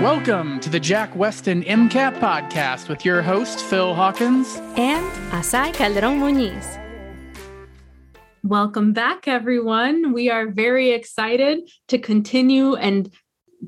Welcome to the Jack Westin MCAT podcast with your host, Phil Hawkins. And Asai Calderon Muniz. Welcome back, everyone. We are very excited to continue and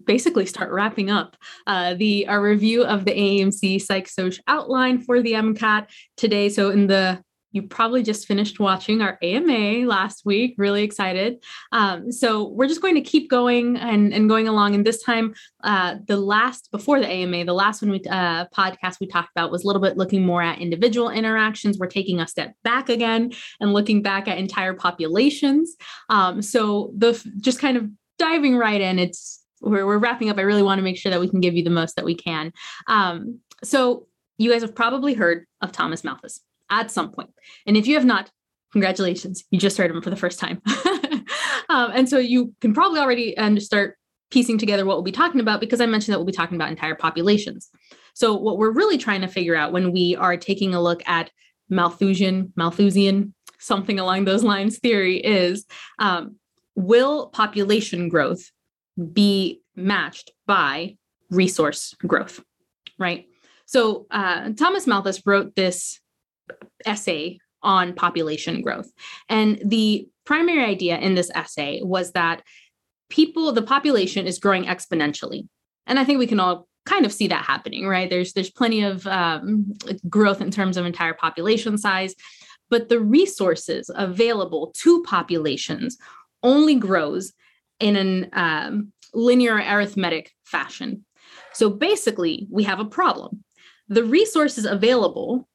basically start wrapping up uh, the our review of the AAMC Psych Soc outline for the MCAT today. So in the you probably just finished watching our AMA last week. Really excited. Um, so we're just going to keep going and, and going along. And this time, uh, the last before the AMA, the last one we uh, podcast we talked about was a little bit looking more at individual interactions. We're taking a step back again and looking back at entire populations. Um, so the just kind of diving right in. It's we're, we're wrapping up. I really want to make sure that we can give you the most that we can. Um, so you guys have probably heard of Thomas Malthus at some point. And if you have not, congratulations, you just heard them for the first time. um, and so you can probably already and start piecing together what we'll be talking about because I mentioned that we'll be talking about entire populations. So what we're really trying to figure out when we are taking a look at Malthusian, Malthusian, something along those lines theory is um, will population growth be matched by resource growth, right? So uh, Thomas Malthus wrote this essay on population growth. And the primary idea in this essay was that people, the population is growing exponentially. And I think we can all kind of see that happening, right? There's there's plenty of um, growth in terms of entire population size, but the resources available to populations only grows in an um, linear arithmetic fashion. So basically, we have a problem. The resources available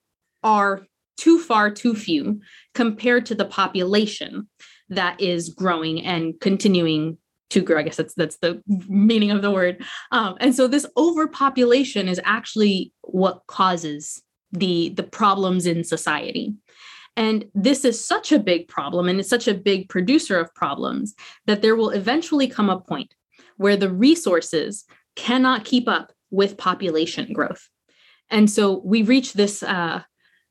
are too far too few compared to the population that is growing and continuing to grow. I guess that's that's the meaning of the word. Um, and so this overpopulation is actually what causes the the problems in society. And this is such a big problem and it's such a big producer of problems that there will eventually come a point where the resources cannot keep up with population growth. And so we reach this uh,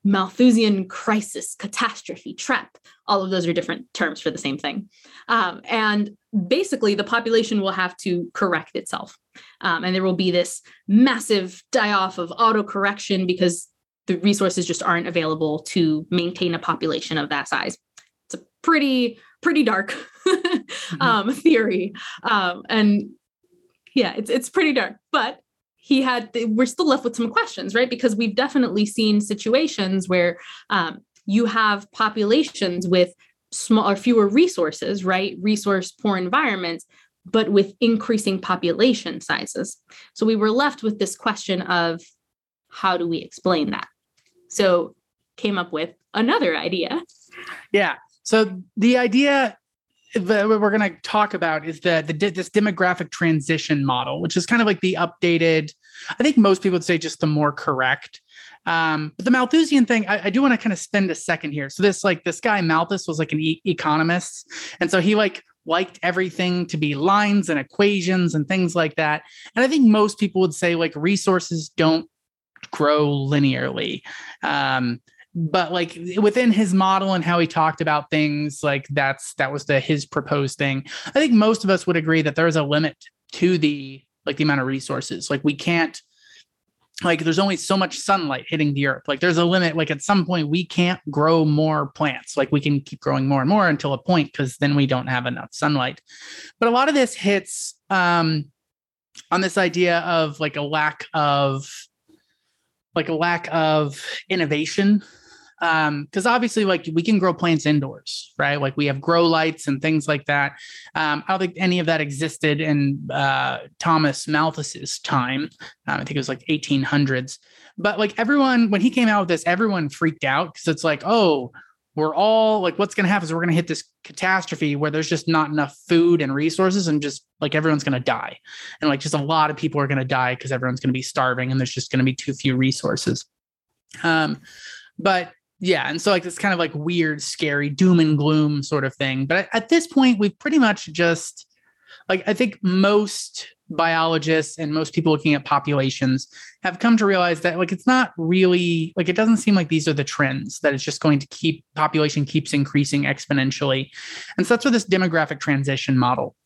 Malthusian crisis, catastrophe, trap. All of those are different terms for the same thing. Um, and basically, the population will have to correct itself. Um, and there will be this massive die off of auto correction because the resources just aren't available to maintain a population of that size. It's a pretty, pretty dark mm-hmm. um, theory. Um, and yeah, it's, it's pretty dark, but he had we're still left with some questions right? Because we've definitely seen situations where um, you have populations with small or fewer resources right? Resource poor environments but with increasing population sizes. So we were left with this question of how do we explain that? So came up with another idea. Yeah. So the idea that we're going to talk about is the, the this demographic transition model, which is kind of like the updated. I think most people would say just the more correct. Um, but the Malthusian thing, I, I do want to kind of spend a second here. So this like this guy Malthus was like an e- economist, and so he like liked everything to be lines and equations and things like that. And I think most people would say like resources don't grow linearly. Um, but like within his model and how he talked about things like that's that was the his proposed thing. I think most of us would agree that there's a limit to the like the amount of resources. Like we can't like there's only so much sunlight hitting the earth. Like there's a limit. Like at some point we can't grow more plants. Like we can keep growing more and more until a point because then we don't have enough sunlight. But a lot of this hits um on this idea of like a lack of like a lack of innovation um because obviously like we can grow plants indoors right? Like we have grow lights and things like that. Um i don't think any of that existed in uh thomas malthus's time. Um, i think it was like 1800s but like everyone when he came out with this everyone freaked out because it's like oh we're all like what's going to happen is we're going to hit this catastrophe where there's just not enough food and resources and just like everyone's going to die. And like just a lot of people are going to die because everyone's going to be starving and there's just going to be too few resources. Um but yeah and so like this kind of like weird scary doom and gloom sort of thing but at this point we've pretty much just like i think most biologists and most people looking at populations have come to realize that like it's not really like it doesn't seem like these are the trends that it's just going to keep population keeps increasing exponentially and so that's where this demographic transition model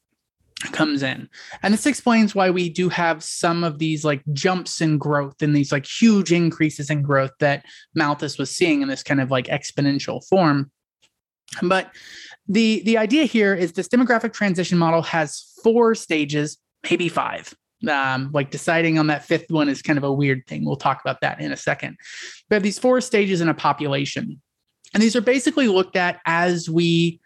comes in. And this explains why we do have some of these like jumps in growth and these like huge increases in growth that Malthus was seeing in this kind of like exponential form. But the the idea here is this demographic transition model has four stages, maybe five. Um, like deciding on that fifth one is kind of a weird thing. We'll talk about that in a second. We have these four stages in a population, and these are basically looked at as we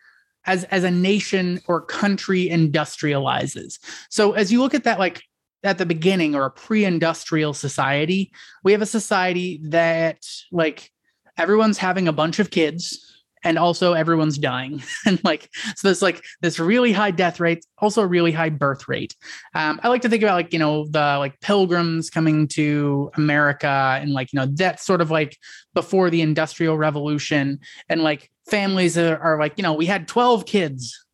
as as a nation or country industrializes. So as you look at that, like at the beginning or a pre-industrial society, we have a society that like everyone's having a bunch of kids and also everyone's dying and like so there's like this really high death rate also a really high birth rate um, i like to think about like you know the like pilgrims coming to america and like you know that sort of like before the industrial revolution and like families are, are like you know we had 12 kids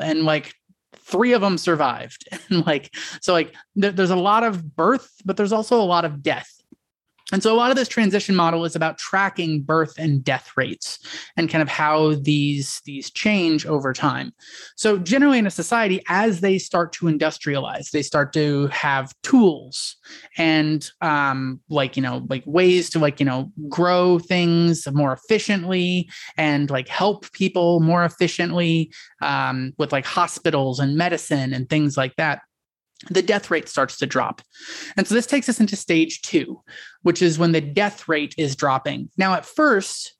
and like three of them survived. And like so like th- there's a lot of birth but there's also a lot of death and so a lot of this transition model is about tracking birth and death rates and kind of how these, these change over time. So generally in a society, as they start to industrialize, they start to have tools and um, like, you know, like ways to like, you know, grow things more efficiently and like help people more efficiently um, with like hospitals and medicine and things like that the death rate starts to drop. And so this takes us into stage two, which is when the death rate is dropping. Now, at first,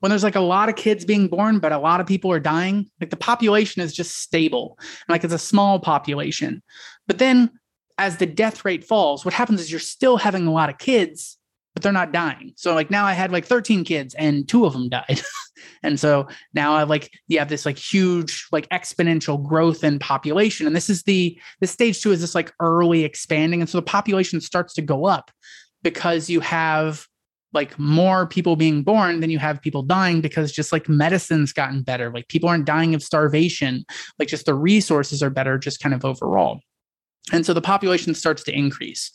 when there's like a lot of kids being born, but a lot of people are dying, like the population is just stable. like it's a small population. But then as the death rate falls, what happens is you're still having a lot of kids, but they're not dying. So like now I had like 13 kids and two of them died. and so now I like you have this like huge like exponential growth in population. And this is the the stage two is this like early expanding. And so the population starts to go up because you have like more people being born than you have people dying because just like medicine's gotten better. Like people aren't dying of starvation. Like just the resources are better, just kind of overall. And so the population starts to increase.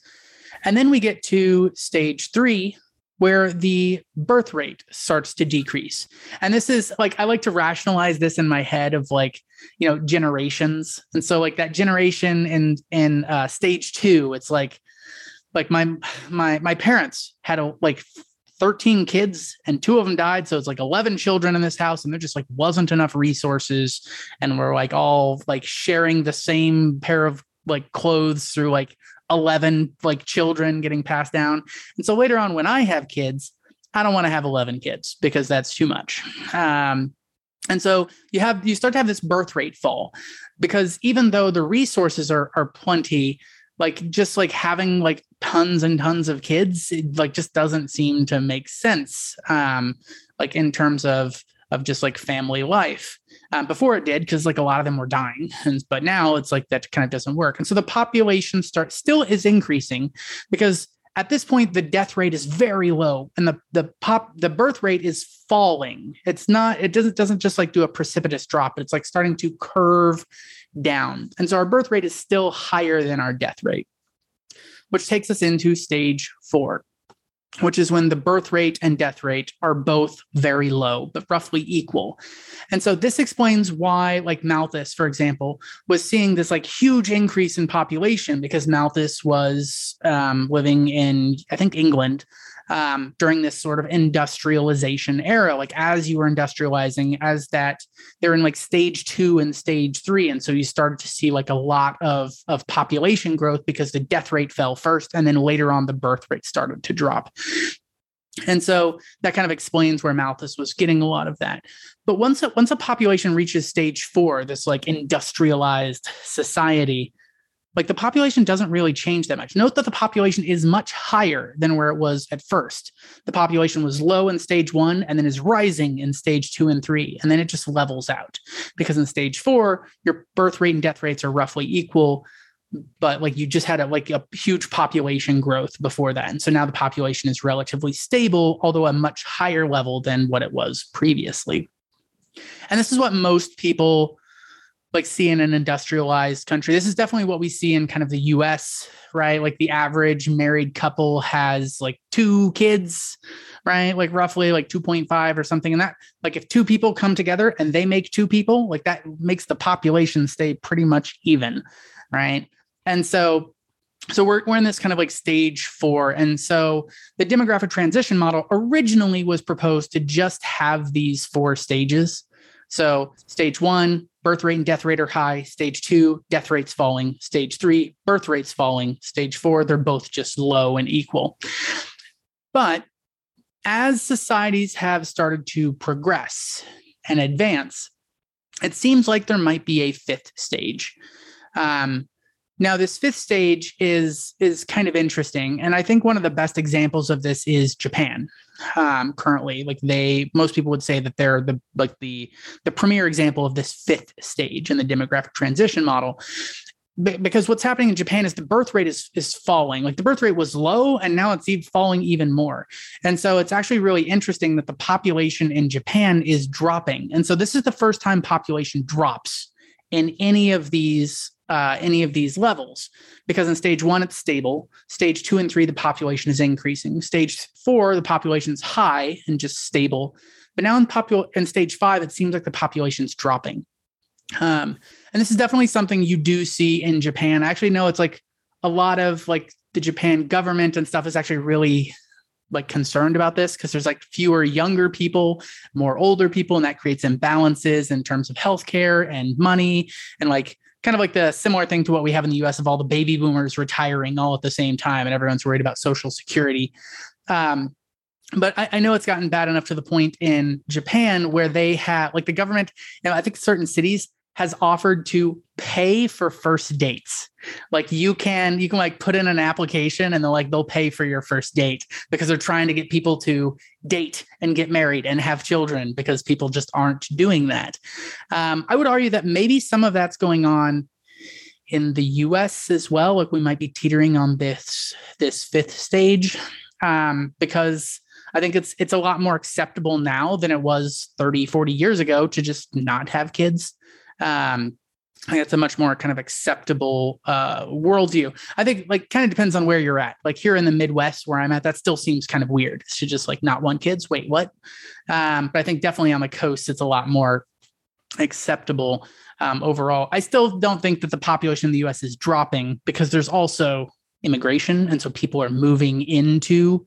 And then we get to stage three, where the birth rate starts to decrease. And this is like, I like to rationalize this in my head of like, you know, generations. And so like that generation in, in uh, stage two, it's like, like my, my, my parents had a, like 13 kids and two of them died. So it's like 11 children in this house and there just like wasn't enough resources. And we're like all like sharing the same pair of like clothes through like 11 like children getting passed down. And so later on, when I have kids, I don't want to have 11 kids because that's too much. Um, and so you have you start to have this birth rate fall because even though the resources are are plenty, like just like having like tons and tons of kids, it like just doesn't seem to make sense. Um, like in terms of of just like family life. Um, before it did, because like a lot of them were dying, and, but now it's like that kind of doesn't work. And so the population start still is increasing because at this point the death rate is very low and the the pop the birth rate is falling. It's not it doesn't doesn't just like do a precipitous drop, it's like starting to curve down. And so our birth rate is still higher than our death rate, which takes us into stage four which is when the birth rate and death rate are both very low, but roughly equal. And so this explains why, like Malthus, for example, was seeing this like huge increase in population because Malthus was um, living in, I think, England um, during this sort of industrialization era. Like as you were industrializing, as that they're in like stage two and stage three, and so you started to see like a lot of of population growth because the death rate fell first, and then later on the birth rate started to drop. And so that kind of explains where Malthus was getting a lot of that. But once a, once a population reaches stage four, this like industrialized society, like the population doesn't really change that much. Note that the population is much higher than where it was at first. The population was low in stage one and then is rising in stage two and three. And then it just levels out because in stage four, your birth rate and death rates are roughly equal. But like you just had a like a huge population growth before that. And so now the population is relatively stable, although a much higher level than what it was previously. And this is what most people like see in an industrialized country. This is definitely what we see in kind of the US, right? Like the average married couple has like two kids, right? Like roughly like 2.5 or something. And that, like if two people come together and they make two people, like that makes the population stay pretty much even, right? And so so we're, we're in this kind of like stage four and so the demographic transition model originally was proposed to just have these four stages so stage one birth rate and death rate are high. Stage two death rates falling. Stage three birth rates falling. Stage four they're both just low and equal. But as societies have started to progress and advance it seems like there might be a fifth stage. Um, now, this fifth stage is is kind of interesting, and I think one of the best examples of this is Japan. Um, currently, like they, most people would say that they're the like the the premier example of this fifth stage in the demographic transition model. because what's happening in Japan is the birth rate is is falling. Like the birth rate was low, and now it's even falling even more. And so it's actually really interesting that the population in Japan is dropping. And so this is the first time population drops in any of these uh, any of these levels. Because in stage one it's stable. Stage two and three the population is increasing. Stage four the population is high and just stable. But now in popul- in stage five it seems like the population is dropping. Um, and this is definitely something you do see in japan. I actually know it's like a lot of like the japan government and stuff is actually really like concerned about this because there's like fewer younger people, more older people, and that creates imbalances in terms of healthcare and money and like kind of like the similar thing to what we have in the US of all the baby boomers retiring all at the same time and everyone's worried about social security. Um, but I, I, know it's gotten bad enough to the point in Japan where they have like the government, you know, I think certain cities has offered to pay for first dates. Like you can you can like put in an application and they're like they'll pay for your first date because they're trying to get people to date and get married and have children because people just aren't doing that. Um, I would argue that maybe some of that's going on in the US as well. Like we might be teetering on this this fifth stage um, because I think it's it's a lot more acceptable now than it was 30, 40 years ago to just not have kids. Um, I think it's a much more kind of acceptable uh, worldview. I think like kind of depends on where you're at. Like here in the Midwest where I'm at, that still seems kind of weird to just like not want kids. Wait, what? Um, but I think definitely on the coast, it's a lot more acceptable um, overall. I still don't think that the population in the U.S. is dropping because there's also immigration, and so people are moving into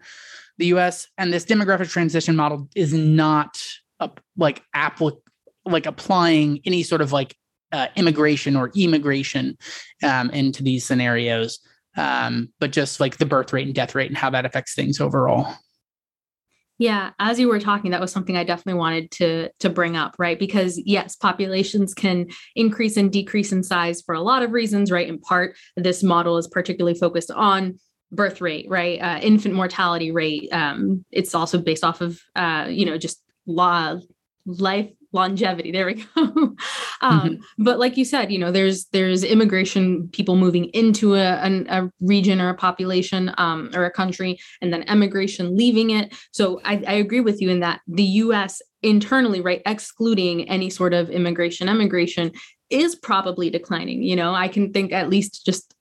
the U.S. And this demographic transition model is not a, like applicable like applying any sort of like uh, immigration or emigration um, into these scenarios, um, but just like the birth rate and death rate and how that affects things overall. Yeah, as you were talking, that was something I definitely wanted to to bring up, right? Because yes, populations can increase and decrease in size for a lot of reasons, right? In part, this model is particularly focused on birth rate, right? Uh, infant mortality rate. Um, it's also based off of, uh, you know, just law life longevity there we go. Um, mm-hmm. but like you said you know there's there's immigration people moving into a, a, a region or a population um, or a country and then emigration leaving it. So I, I agree with you in that the us internally right excluding any sort of immigration emigration is probably declining you know? I can think at least just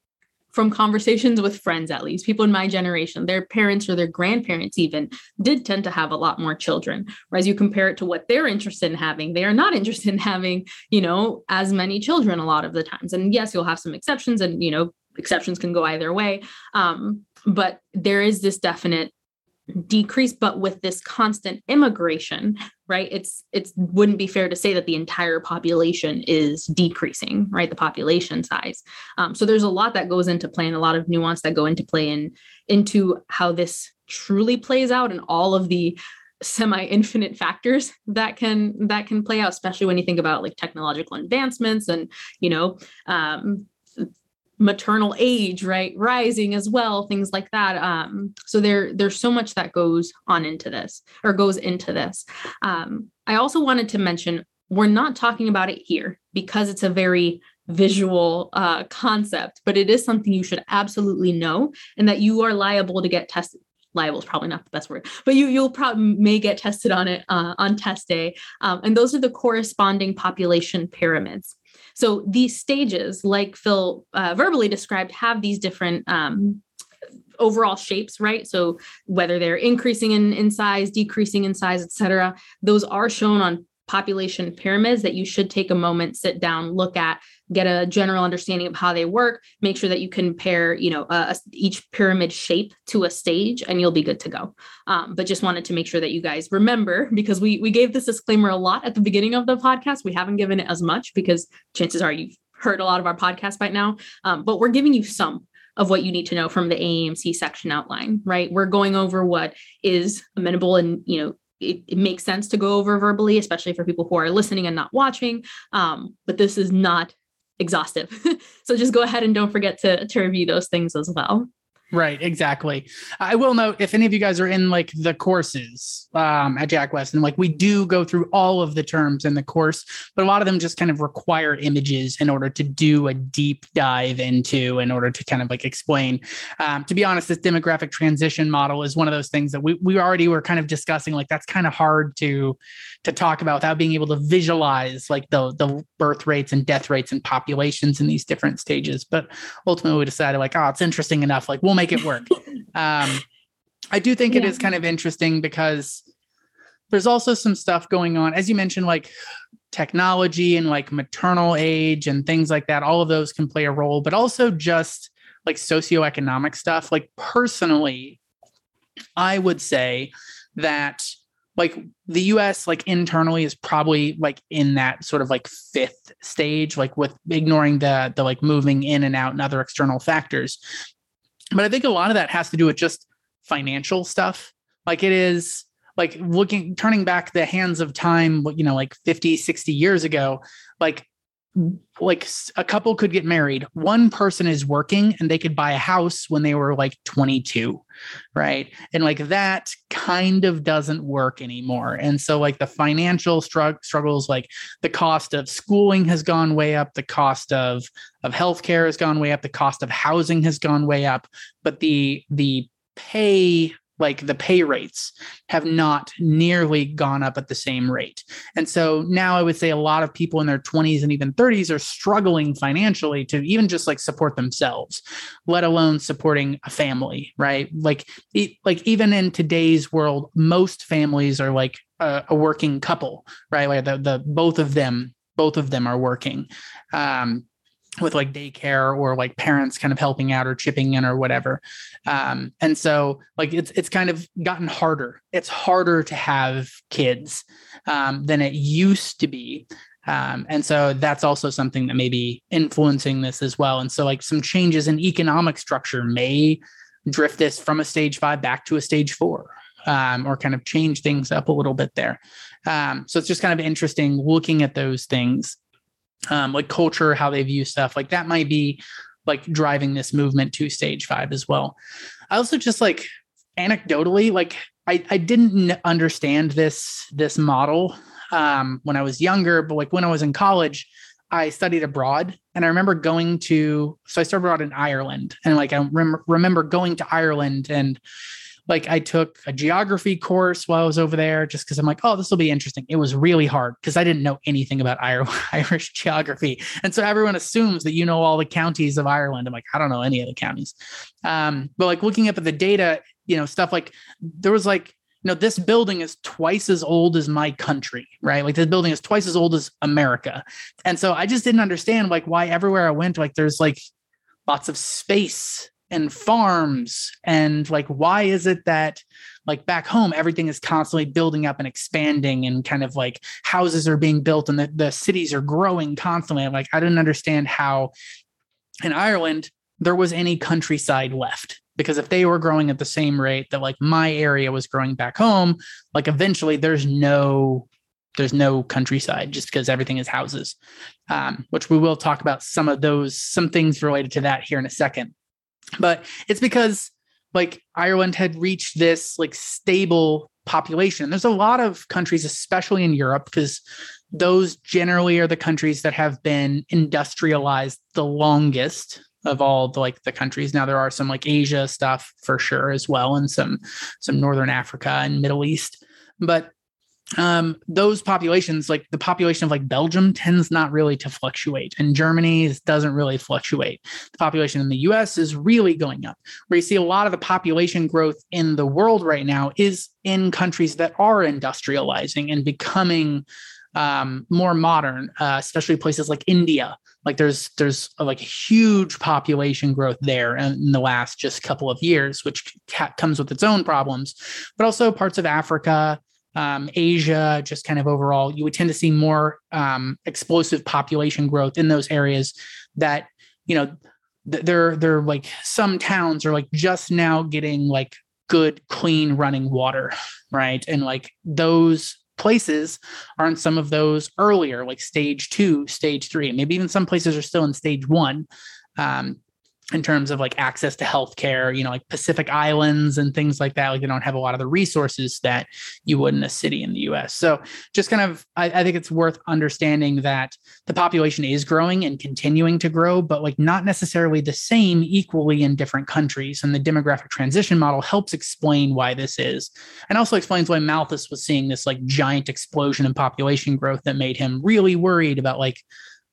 from conversations with friends, at least people in my generation, their parents or their grandparents even did tend to have a lot more children. Whereas you compare it to what they're interested in having, they are not interested in having, you know, as many children a lot of the times. And yes, you'll have some exceptions, and, you know, exceptions can go either way. Um, but there is this definite decrease but with this constant immigration right it's it's wouldn't be fair to say that the entire population is decreasing right the population size. Um, so there's a lot that goes into play and a lot of nuance that go into play and into how this truly plays out and all of the semi-infinite factors that can that can play out especially when you think about like technological advancements and you know um, maternal age right? Rising as well things like that. Um, so there there's so much that goes on into this or goes into this. Um, i also wanted to mention we're not talking about it here because it's a very visual uh, concept but it is something you should absolutely know and that you are liable to get tested. Liable is probably not the best word but you you'll probably may get tested on it uh, on test day. Um, and those are the corresponding population pyramids So these stages, like Phil uh, verbally described, have these different um, overall shapes, right? So whether they're increasing in, in size, decreasing in size, et cetera, those are shown on population pyramids that you should take a moment, sit down, look at, get a general understanding of how they work. Make sure that you compare, you know, uh, each pyramid shape to a stage, and you'll be good to go. Um, but just wanted to make sure that you guys remember because we we gave this disclaimer a lot at the beginning of the podcast. We haven't given it as much because chances are you've heard a lot of our podcast by now, um, but we're giving you some of what you need to know from the AAMC section outline, right? We're going over what is amenable and, you know, it, it, makes sense to go over verbally, especially for people who are listening and not watching. Um, but this is not exhaustive. so just go ahead and don't forget to, to review those things as well. Right, exactly. I will note if any of you guys are in like the courses um, at Jack West, and like we do go through all of the terms in the course, but a lot of them just kind of require images in order to do a deep dive into, in order to kind of like explain. Um, to be honest, this demographic transition model is one of those things that we we already were kind of discussing. Like that's kind of hard to to talk about without being able to visualize like the the birth rates and death rates and populations in these different stages. But ultimately, we decided like, oh, it's interesting enough. Like we'll make it work. um, I do think yeah. it is kind of interesting because there's also some stuff going on, as you mentioned, like technology and like maternal age and things like that. All of those can play a role, but also just like socioeconomic stuff. Like personally, I would say that like the US like internally is probably like in that sort of like fifth stage like with ignoring the the like moving in and out and other external factors but I think a lot of that has to do with just financial stuff. Like it is like looking, turning back the hands of time, you know, like 50, 60 years ago, like like a couple could get married. One person is working and they could buy a house when they were like 22 right? And like that kind of doesn't work anymore. And so like the financial strugg- struggles like the cost of schooling has gone way up the cost of of healthcare has gone way up the cost of housing has gone way up. But the the pay like the pay rates have not nearly gone up at the same rate. And so now I would say a lot of people in their 20s and even 30s are struggling financially to even just like support themselves, let alone supporting a family, right? Like it, like even in today's world most families are like a, a working couple, right? Like the the both of them both of them are working. Um, with like daycare or like parents kind of helping out or chipping in or whatever. Um, and so like it's it's kind of gotten harder. It's harder to have kids um, than it used to be. Um, and so that's also something that may be influencing this as well. And so like some changes in economic structure may drift this from a stage five back to a stage four. Um, or kind of change things up a little bit there. Um, so it's just kind of interesting looking at those things um, like culture, how they view stuff. Like that might be like driving this movement to stage five as well. I also just like anecdotally, like I, I didn't understand this this model um, when I was younger, but like when I was in college, I studied abroad, and I remember going to. So I started abroad in Ireland, and like I rem- remember going to Ireland and like I took a geography course while I was over there just because I'm like, oh, this will be interesting. It was really hard because I didn't know anything about Irish geography. And so everyone assumes that you know all the counties of Ireland. I'm like, I don't know any of the counties. Um, but like looking up at the data, you know, stuff like there was like, you know, this building is twice as old as my country, right? Like this building is twice as old as America. And so I just didn't understand like why everywhere I went, like there's like lots of space and farms and like why is it that like back home everything is constantly building up and expanding and kind of like houses are being built and the, the cities are growing constantly? Like i didn't understand how in ireland there was any countryside left because if they were growing at the same rate that like my area was growing back home like eventually there's no there's no countryside just because everything is houses. Um, which we will talk about some of those some things related to that here in a second but it's because like Ireland had reached this like stable population. There's a lot of countries, especially in Europe, because those generally are the countries that have been industrialized the longest of all the like the countries. Now there are some like Asia stuff for sure as well, and some some Northern Africa and Middle East. But um, those populations, like the population of like Belgium, tends not really to fluctuate, and Germany doesn't really fluctuate. The population in the U.S. is really going up. Where you see a lot of the population growth in the world right now is in countries that are industrializing and becoming um, more modern, uh, especially places like India. Like there's there's a, like huge population growth there in the last just couple of years, which ca- comes with its own problems, but also parts of Africa um, Asia, just kind of overall, you would tend to see more um, explosive population growth in those areas that, you know, th- they're they're like some towns are like just now getting like good, clean running water, right? And like those places are in some of those earlier, like stage two, stage three, maybe even some places are still in stage one. Um, in terms of like access to healthcare, you know, like Pacific Islands and things like that. Like they don't have a lot of the resources that you would in a city in the US. So just kind of, I, I, think it's worth understanding that the population is growing and continuing to grow, but like not necessarily the same equally in different countries. And the demographic transition model helps explain why this is. And also explains why Malthus was seeing this like giant explosion in population growth that made him really worried about like,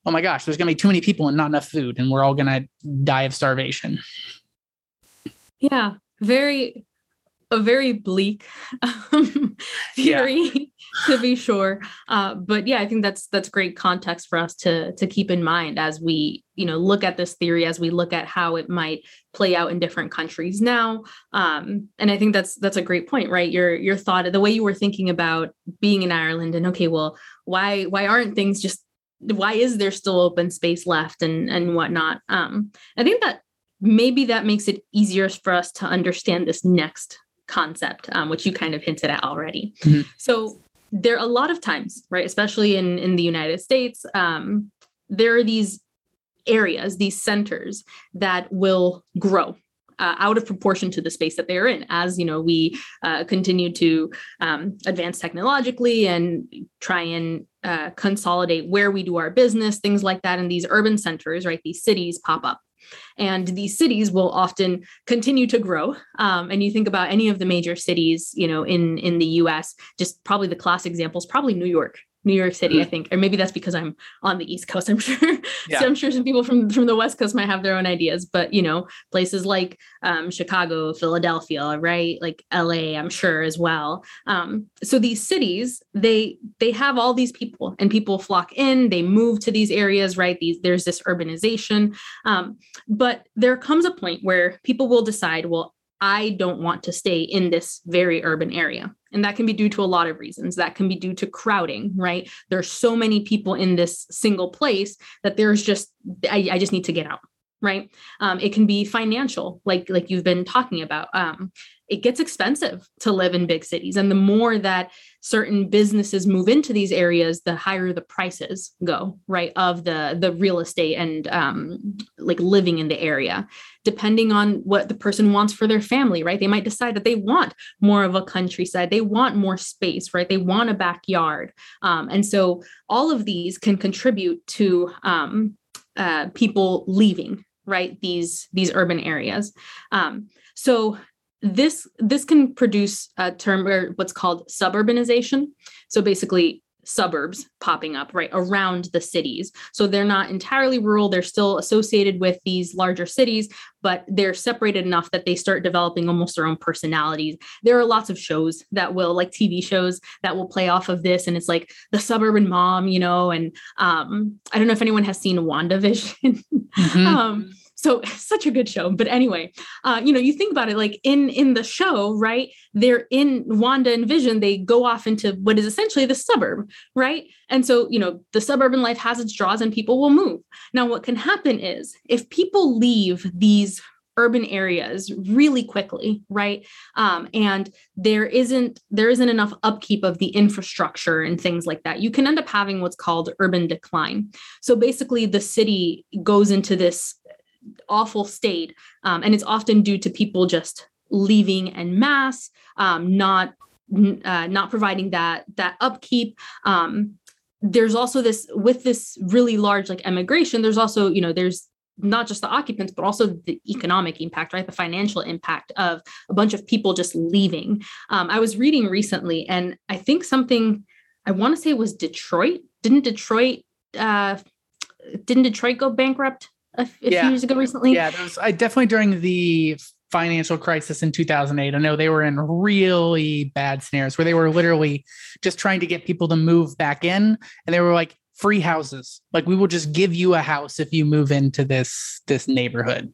oh my gosh, there's going to be too many people and not enough food, and we're all going to die of starvation. Yeah, very, a very bleak um, theory. Yeah. to be sure uh, but yeah i think that's that's great context for us to to keep in mind as we you know look at this theory as we look at how it might play out in different countries now um, and i think that's that's a great point right your your thought the way you were thinking about being in ireland and okay well why why aren't things just why is there still open space left and and whatnot? Um i think that maybe that makes it easier for us to understand this next concept um, which you kind of hinted at already. Mm-hmm. so there are a lot of times right especially in in the united states um there are these areas these centers that will grow uh, out of proportion to the space that they are in. As you know we uh, continue to um, advance technologically and try and uh, consolidate where we do our business things like that in these urban centers right these cities pop up. And these cities will often continue to grow. Um, and you think about any of the major cities you know in in the us just probably the class example is probably new york New York City, mm-hmm. I think, or maybe that's because I'm on the East Coast. I'm sure, yeah. so I'm sure some people from from the West Coast might have their own ideas. But you know, places like um, Chicago, Philadelphia, right, like LA, I'm sure as well. Um, so these cities, they they have all these people, and people flock in. They move to these areas, right? These there's this urbanization, um, but there comes a point where people will decide, well, I don't want to stay in this very urban area. And that can be due to a lot of reasons. That can be due to crowding, right? There's so many people in this single place that there's just, I, I just need to get out, right? Um, it can be financial, like like you've been talking about. Um, it gets expensive to live in big cities. And the more that certain businesses move into these areas the higher the prices go right of the the real estate and um, like living in the area depending on what the person wants for their family right? They might decide that they want more of a countryside. They want more space right? They want a backyard. Um, and so all of these can contribute to um, uh, people leaving right these these urban areas. Um, so this this can produce a term or what's called suburbanization. So basically suburbs popping up right around the cities. So they're not entirely rural. They're still associated with these larger cities but they're separated enough that they start developing almost their own personalities. There are lots of shows that will like tv shows that will play off of this and it's like the suburban mom you know and um i don't know if anyone has seen wandavision. Mm-hmm. um so such a good show but anyway uh, you know you think about it like in in the show right they're in wanda and vision they go off into what is essentially the suburb right? And so you know the suburban life has its draws and people will move. Now what can happen is if people leave these urban areas really quickly right um, and there isn't there isn't enough upkeep of the infrastructure and things like that you can end up having what's called urban decline. So basically the city goes into this awful state. Um, and it's often due to people just leaving en masse, um, not uh, not providing that that upkeep. Um, there's also this with this really large like emigration. There's also you know there's not just the occupants, but also the economic impact, right? The financial impact of a bunch of people just leaving. Um, I was reading recently, and I think something I want to say was Detroit. Didn't Detroit uh, didn't Detroit go bankrupt a, a yeah. few years ago recently? Yeah, was, I definitely during the financial crisis in 2008. I know they were in really bad snares where they were literally just trying to get people to move back in, and they were like, free houses. Like we will just give you a house if you move into this this neighborhood.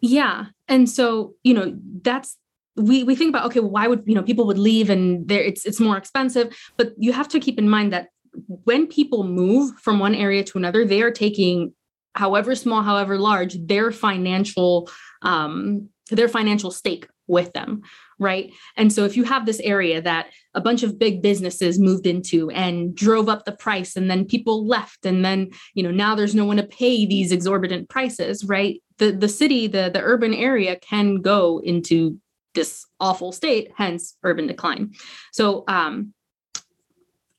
Yeah. And so, you know, that's we we think about okay, why would, you know, people would leave and there it's it's more expensive, but you have to keep in mind that when people move from one area to another, they are taking however small, however large, their financial um their financial stake with them right? And so if you have this area that a bunch of big businesses moved into and drove up the price and then people left and then, you know, now there's no one to pay these exorbitant prices, right? The the city, the the urban area can go into this awful state, hence urban decline. So um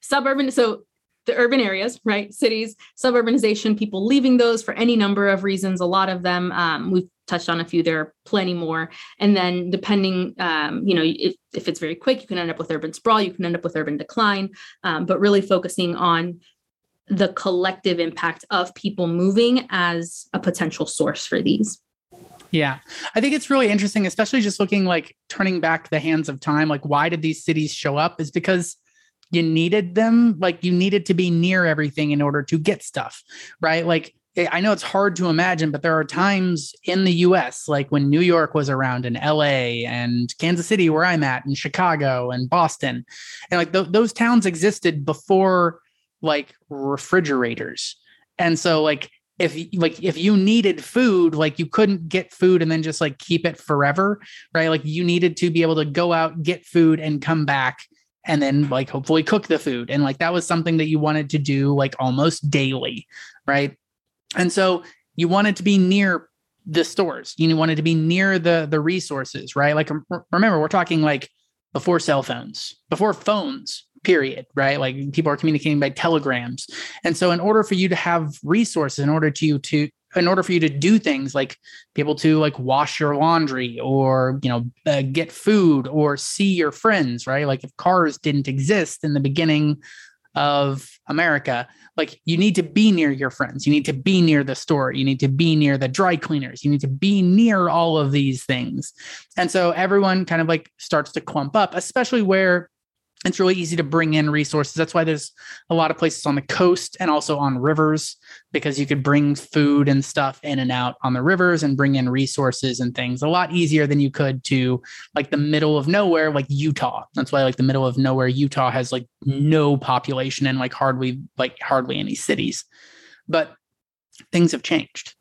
suburban so the urban areas, right? Cities, suburbanization, people leaving those for any number of reasons. A lot of them, um, we've touched on a few there are plenty more and then depending um, you know if, if it's very quick you can end up with urban sprawl you can end up with urban decline um, but really focusing on the collective impact of people moving as a potential source for these yeah i think it's really interesting especially just looking like turning back the hands of time like why did these cities show up is because you needed them like you needed to be near everything in order to get stuff right like eh, I know it's hard to imagine, but there are times in the US, like when New York was around and LA and Kansas City, where I'm at, and Chicago and Boston. And like th- those towns existed before like refrigerators. And so, like, if like if you needed food like you couldn't get food and then just like keep it forever right like you needed to be able to go out get food and come back and then like hopefully cook the food and like that was something that you wanted to do like almost daily right and so you wanted to be near the stores. You wanted to be near the the resources, right? Like remember, we're talking like before cell phones, before phones, period, right? Like people are communicating by telegrams. And so in order for you to have resources, in order to to in order for you to do things like be able to like wash your laundry or you know uh, get food or see your friends right? Like if cars didn't exist in the beginning of america like you need to be near your friends. You need to be near the store. You need to be near the dry cleaners. You need to be near all of these things. And so everyone kind of like starts to clump up especially where it's really easy to bring in resources. That's why there's a lot of places on the coast and also on rivers because you could bring food and stuff in and out on the rivers and bring in resources and things a lot easier than you could to like the middle of nowhere, like Utah. That's why like the middle of nowhere, Utah has like no population and like hardly like hardly any cities. But things have changed,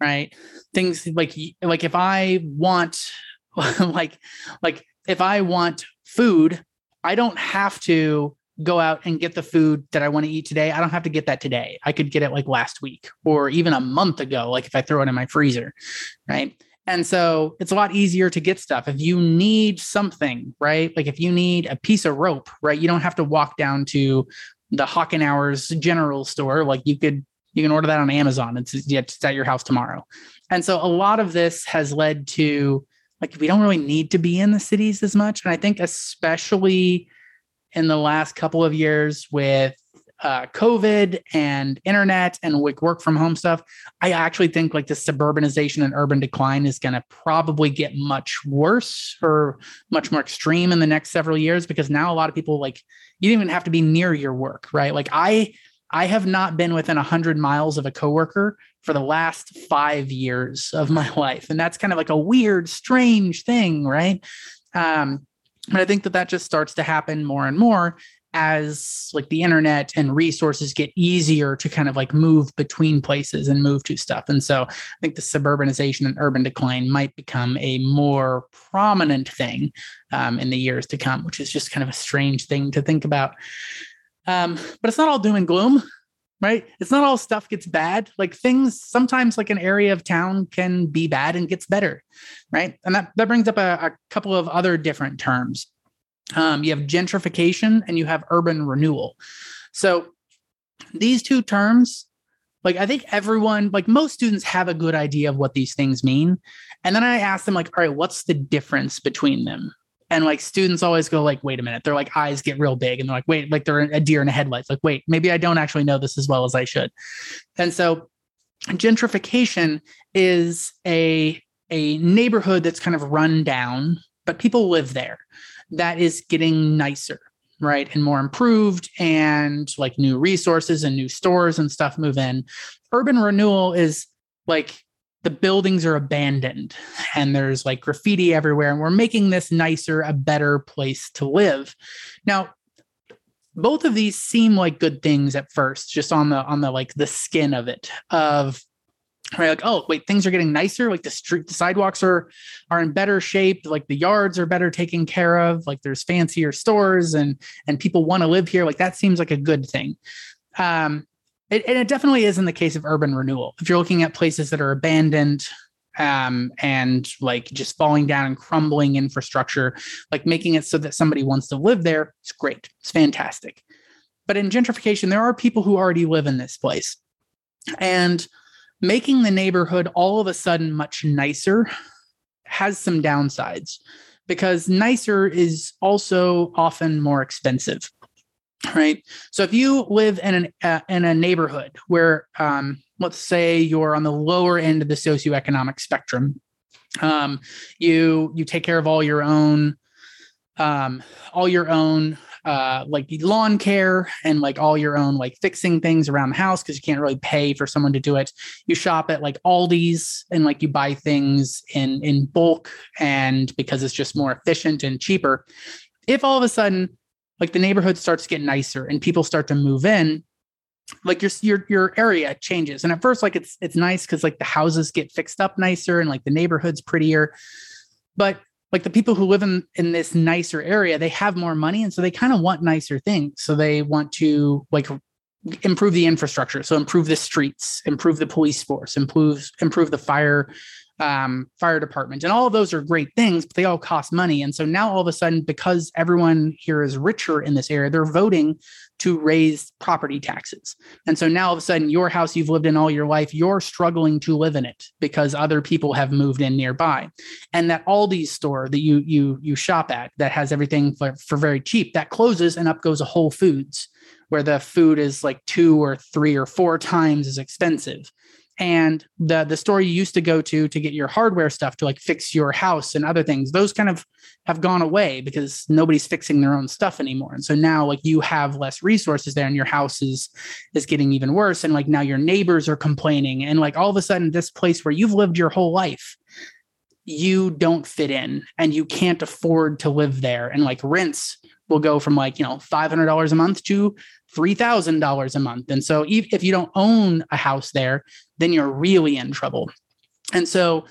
right? Things like like if I want like like if I want food I don't have to go out and get the food that I want to eat today. I don't have to get that today. I could get it like last week or even a month ago, like if I throw it in my freezer. Right. And so it's a lot easier to get stuff. If you need something, right? Like if you need a piece of rope, right? You don't have to walk down to the Hours general store. Like you could, you can order that on Amazon. It's, it's at your house tomorrow. And so a lot of this has led to like we don't really need to be in the cities as much. And I think especially in the last couple of years with uh, COVID and internet and like work from home stuff, I actually think like the suburbanization and urban decline is going to probably get much worse or much more extreme in the next several years because now a lot of people like you don't even have to be near your work, right? Like I I have not been within 100 miles of a coworker for the last five years of my life. And that's kind of like a weird, strange thing, right? Um, but I think that that just starts to happen more and more as like the internet and resources get easier to kind of like move between places and move to stuff. And so I think the suburbanization and urban decline might become a more prominent thing um, in the years to come, which is just kind of a strange thing to think about. Um, but it's not all doom and gloom, right? It's not all stuff gets bad. Like things sometimes, like an area of town can be bad and gets better, right? And that that brings up a, a couple of other different terms. Um, you have gentrification and you have urban renewal. So these two terms like I think everyone, like most students have a good idea of what these things mean. And then I ask them like, all right, what's the difference between them? And like students always go like, wait a minute. Their like eyes get real big and they're like, wait, like they're a deer in a headlights. Like, wait, maybe I don't actually know this as well as I should. And so gentrification is a a neighborhood that's kind of run down, but people live there. That is getting nicer, right? And more improved, and like new resources and new stores and stuff move in. Urban renewal is like the buildings are abandoned and there's like graffiti everywhere, and we're making this nicer, a better place to live. Now, both of these seem like good things at first just on the on the like the skin of it of right like oh wait things are getting nicer like the street the sidewalks are are in better shape like the yards are better taken care of like there's fancier stores and and people want to live here like that seems like a good thing um it, and it definitely is in the case of urban renewal if you're looking at places that are abandoned um, and like just falling down and crumbling infrastructure, like making it so that somebody wants to live there. It's great. It's fantastic. But in gentrification, there are people who already live in this place. And making the neighborhood all of a sudden much nicer has some downsides because nicer is also often more expensive right so if you live in an uh, in a neighborhood where um, let's say you're on the lower end of the socioeconomic spectrum um, you you take care of all your own um, all your own uh, like lawn care and like all your own like fixing things around the house because you can't really pay for someone to do it. You shop at like Aldi's and like you buy things in in bulk and because it's just more efficient and cheaper. If all of a sudden like the neighborhood starts to get nicer and people start to move in like your your your area changes. And at first like it's it's nice because like the houses get fixed up nicer and like the neighborhood's prettier. But like the people who live in in this nicer area they have more money and so they kind of want nicer things. So they want to like improve the infrastructure. So improve the streets improve the police force improve improve the fire um, fire department. And all of those are great things, but they all cost money. And so now all of a sudden, because everyone here is richer in this area, they're voting to raise property taxes. And so now all of a sudden, your house you've lived in all your life, you're struggling to live in it because other people have moved in nearby. And that Aldi store that you you you shop at that has everything for, for very cheap, that closes and up goes a Whole Foods where the food is like two or three or four times as expensive and the the store you used to go to to get your hardware stuff to like fix your house and other things those kind of have gone away because nobody's fixing their own stuff anymore. And so now like you have less resources there and your house is is getting even worse. And like now your neighbors are complaining. And like all of a sudden this place where you've lived your whole life you don't fit in and you can't afford to live there. And like rents will go from like you know $500 a month to $3,000 a month. And so if you don't own a house there, then you're really in trouble. And so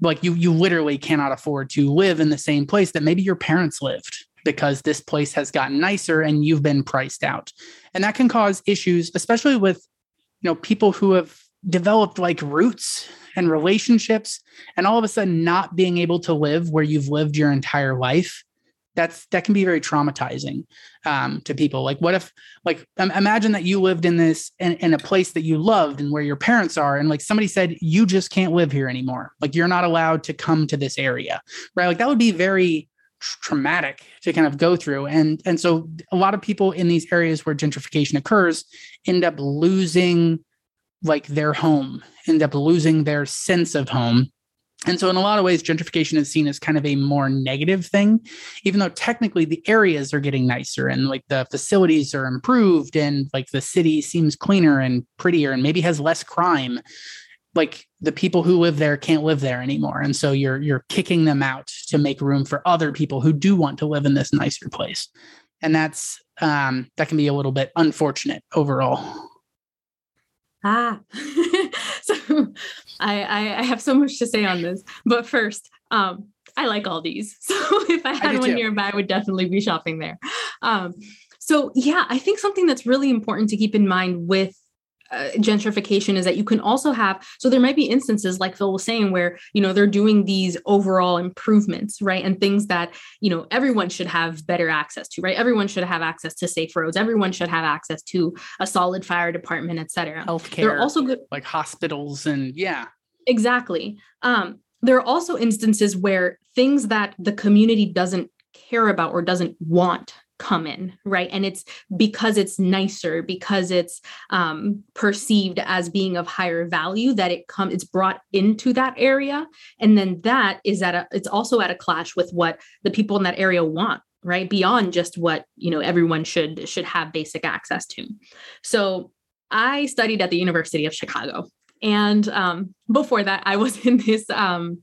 like you you literally cannot afford to live in the same place that maybe your parents lived because this place has gotten nicer and you've been priced out. And that can cause issues especially with you know people who have developed like roots and relationships and all of a sudden not being able to live where you've lived your entire life that's that can be very traumatizing um, to people. Like what if like imagine that you lived in this in, in, a place that you loved and where your parents are and like somebody said you just can't live here anymore. Like you're not allowed to come to this area. Right? Like that would be very traumatic to kind of go through. And and so a lot of people in these areas where gentrification occurs end up losing like their home end up losing their sense of home and so, in a lot of ways, gentrification is seen as kind of a more negative thing, even though technically the areas are getting nicer and like the facilities are improved and like the city seems cleaner and prettier and maybe has less crime. Like the people who live there can't live there anymore, and so you're you're kicking them out to make room for other people who do want to live in this nicer place, and that's um, that can be a little bit unfortunate overall. Ah, so I, I have so much to say on this, but first, um, I like all these. So if I had I one too. nearby, I would definitely be shopping there. Um, so yeah, I think something that's really important to keep in mind with uh, gentrification is that you can also have so there might be instances like phil was saying where you know they're doing these overall improvements right? And things that you know everyone should have better access to right? Everyone should have access to safe roads. Everyone should have access to a solid fire department et etc healthcare they're also good like hospitals and yeah. Exactly. Um there are also instances where things that the community doesn't care about or doesn't want come in right? And it's because it's nicer because it's um, perceived as being of higher value that it comes it's brought into that area. And then that is at a it's also at a clash with what the people in that area want right? Beyond just what you know everyone should should have basic access to. So i studied at the university of chicago. And um, before that i was in this um,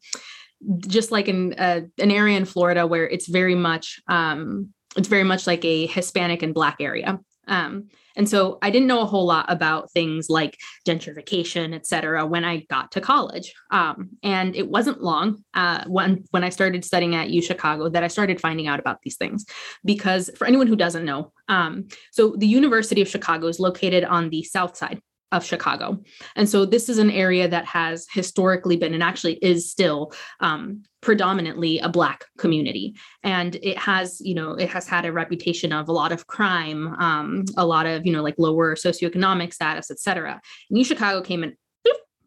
just like in uh, an area in florida where it's very much um, it's very much like a Hispanic and Black area. Um, and so I didn't know a whole lot about things like gentrification, et cetera, when I got to college. Um, and it wasn't long uh, when, when I started studying at U Chicago that I started finding out about these things. Because for anyone who doesn't know, um, so the University of Chicago is located on the south side of Chicago. And so this is an area that has historically been and actually is still um, predominantly a black community. And it has you know it has had a reputation of a lot of crime um, a lot of you know like lower socioeconomic status etc U Chicago came in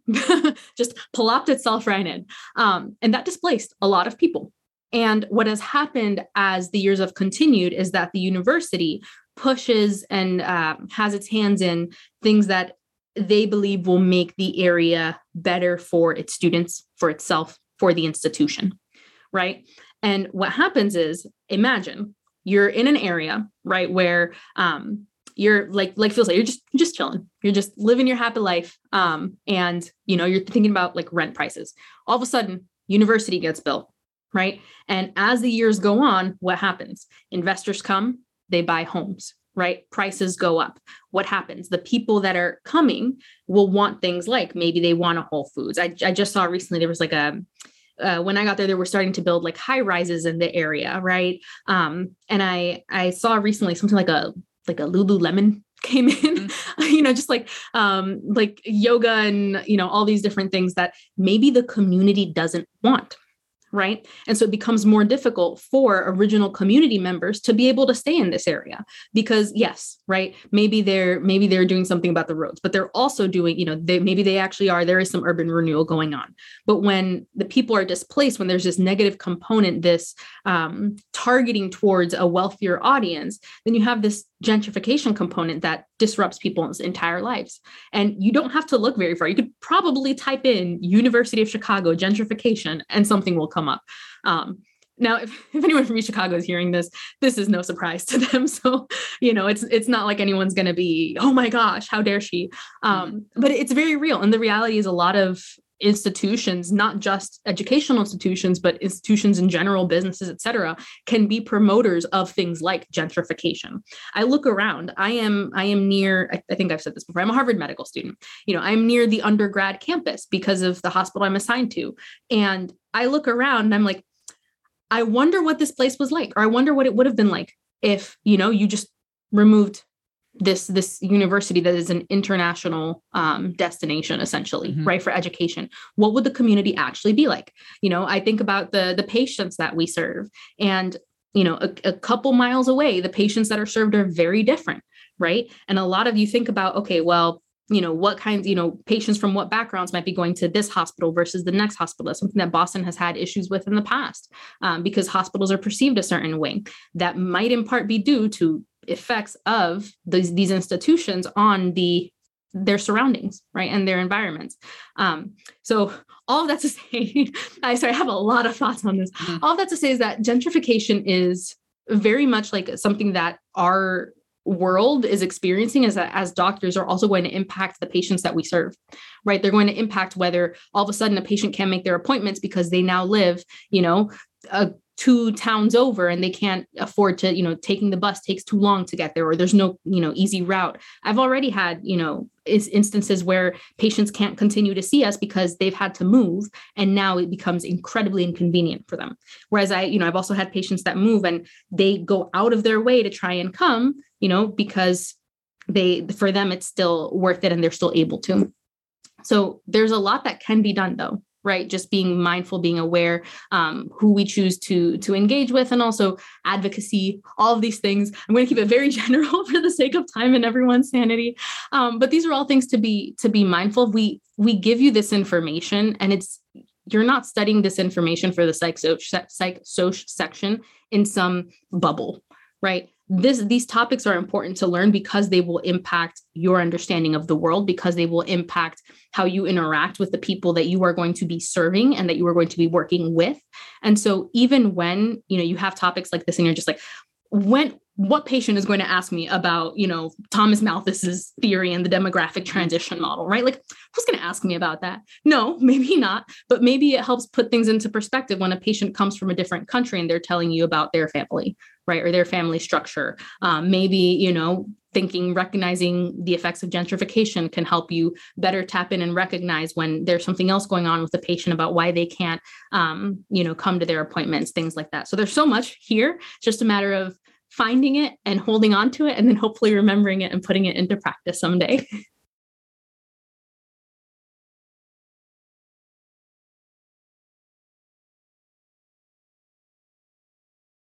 just plopped itself right in um, and that displaced a lot of people. And what has happened as the years have continued is that the university pushes and uh, has its hands in things that they believe will make the area better for its students, for itself, for the institution, right? And what happens is, imagine you're in an area, right, where um, you're like like Phil said, you're just just chilling, you're just living your happy life, um, and you know you're thinking about like rent prices. All of a sudden, university gets built, right? And as the years go on, what happens? Investors come, they buy homes, right? Prices go up. What happens? The people that are coming will want things like maybe they want a Whole Foods. I, I just saw recently there was like a, uh, when I got there, they were starting to build like high rises in the area, right? Um, and I I saw recently something like a like a Lululemon came in, mm-hmm. you know, just like um, like yoga and you know all these different things that maybe the community doesn't want, right? And so it becomes more difficult for original community members to be able to stay in this area because yes, right? Maybe they're maybe they're doing something about the roads, but they're also doing, you know, they maybe they actually are there is some urban renewal going on. But when the people are displaced, when there's this negative component, this um, targeting towards a wealthier audience, then you have this gentrification component that disrupts people's entire lives. And you don't have to look very far. You could probably type in University of Chicago gentrification and something will come up. Um, now, if, if anyone from Chicago is hearing this, this is no surprise to them. So, you know, it's it's not like anyone's going to be, oh my gosh, how dare she? Um, but it's very real, and the reality is a lot of institutions not just educational institutions but institutions in general businesses etc can be promoters of things like gentrification. I look around. I am i am near I, think i've said this before i'm a harvard medical student. You know i'm near the undergrad campus because of the hospital i'm assigned to. And i look around and i'm like i wonder what this place was like or i wonder what it would have been like if you know you just removed this this university that is an international um, destination essentially mm-hmm. right for education. What would the community actually be like? You know i think about the the patients that we serve and you know a, a couple miles away the patients that are served are very different right? And a lot of you think about okay well you know what kinds you know patients from what backgrounds might be going to this hospital versus the next hospital. That's something that boston has had issues with in the past um, because hospitals are perceived a certain way. That might in part be due to effects of these, these institutions on the their surroundings right and their environments. Um, so all of that to say i sorry i have a lot of thoughts on this. Mm-hmm. all that to say is that gentrification is very much like something that our world is experiencing is that as doctors are also going to impact the patients that we serve right? They're going to impact whether all of a sudden a patient can't make their appointments because they now live you know a two towns over and they can't afford to you know taking the bus takes too long to get there or there's no you know easy route. I've already had you know instances where patients can't continue to see us because they've had to move and now it becomes incredibly inconvenient for them. Whereas i you know i've also had patients that move and they go out of their way to try and come you know because they for them it's still worth it and they're still able to. So there's a lot that can be done though right? Just being mindful being aware um, who we choose to to engage with and also advocacy all of these things. I'm going to keep it very general for the sake of time and everyone's sanity. Um, but these are all things to be to be mindful we we give you this information and it's you're not studying this information for the psych soc, psych soc section in some bubble right? This these topics are important to learn because they will impact your understanding of the world because they will impact how you interact with the people that you are going to be serving and that you are going to be working with. And so even when you know you have topics like this and you're just like when what patient is going to ask me about you know thomas malthus's theory and the demographic transition model right? Like who's going to ask me about that? No maybe not but maybe it helps put things into perspective when a patient comes from a different country and they're telling you about their family right or their family structure. Um, maybe you know thinking recognizing the effects of gentrification can help you better tap in and recognize when there's something else going on with the patient about why they can't um, you know come to their appointments things like that. So there's so much here it's just a matter of finding it and holding on to it and then hopefully remembering it and putting it into practice someday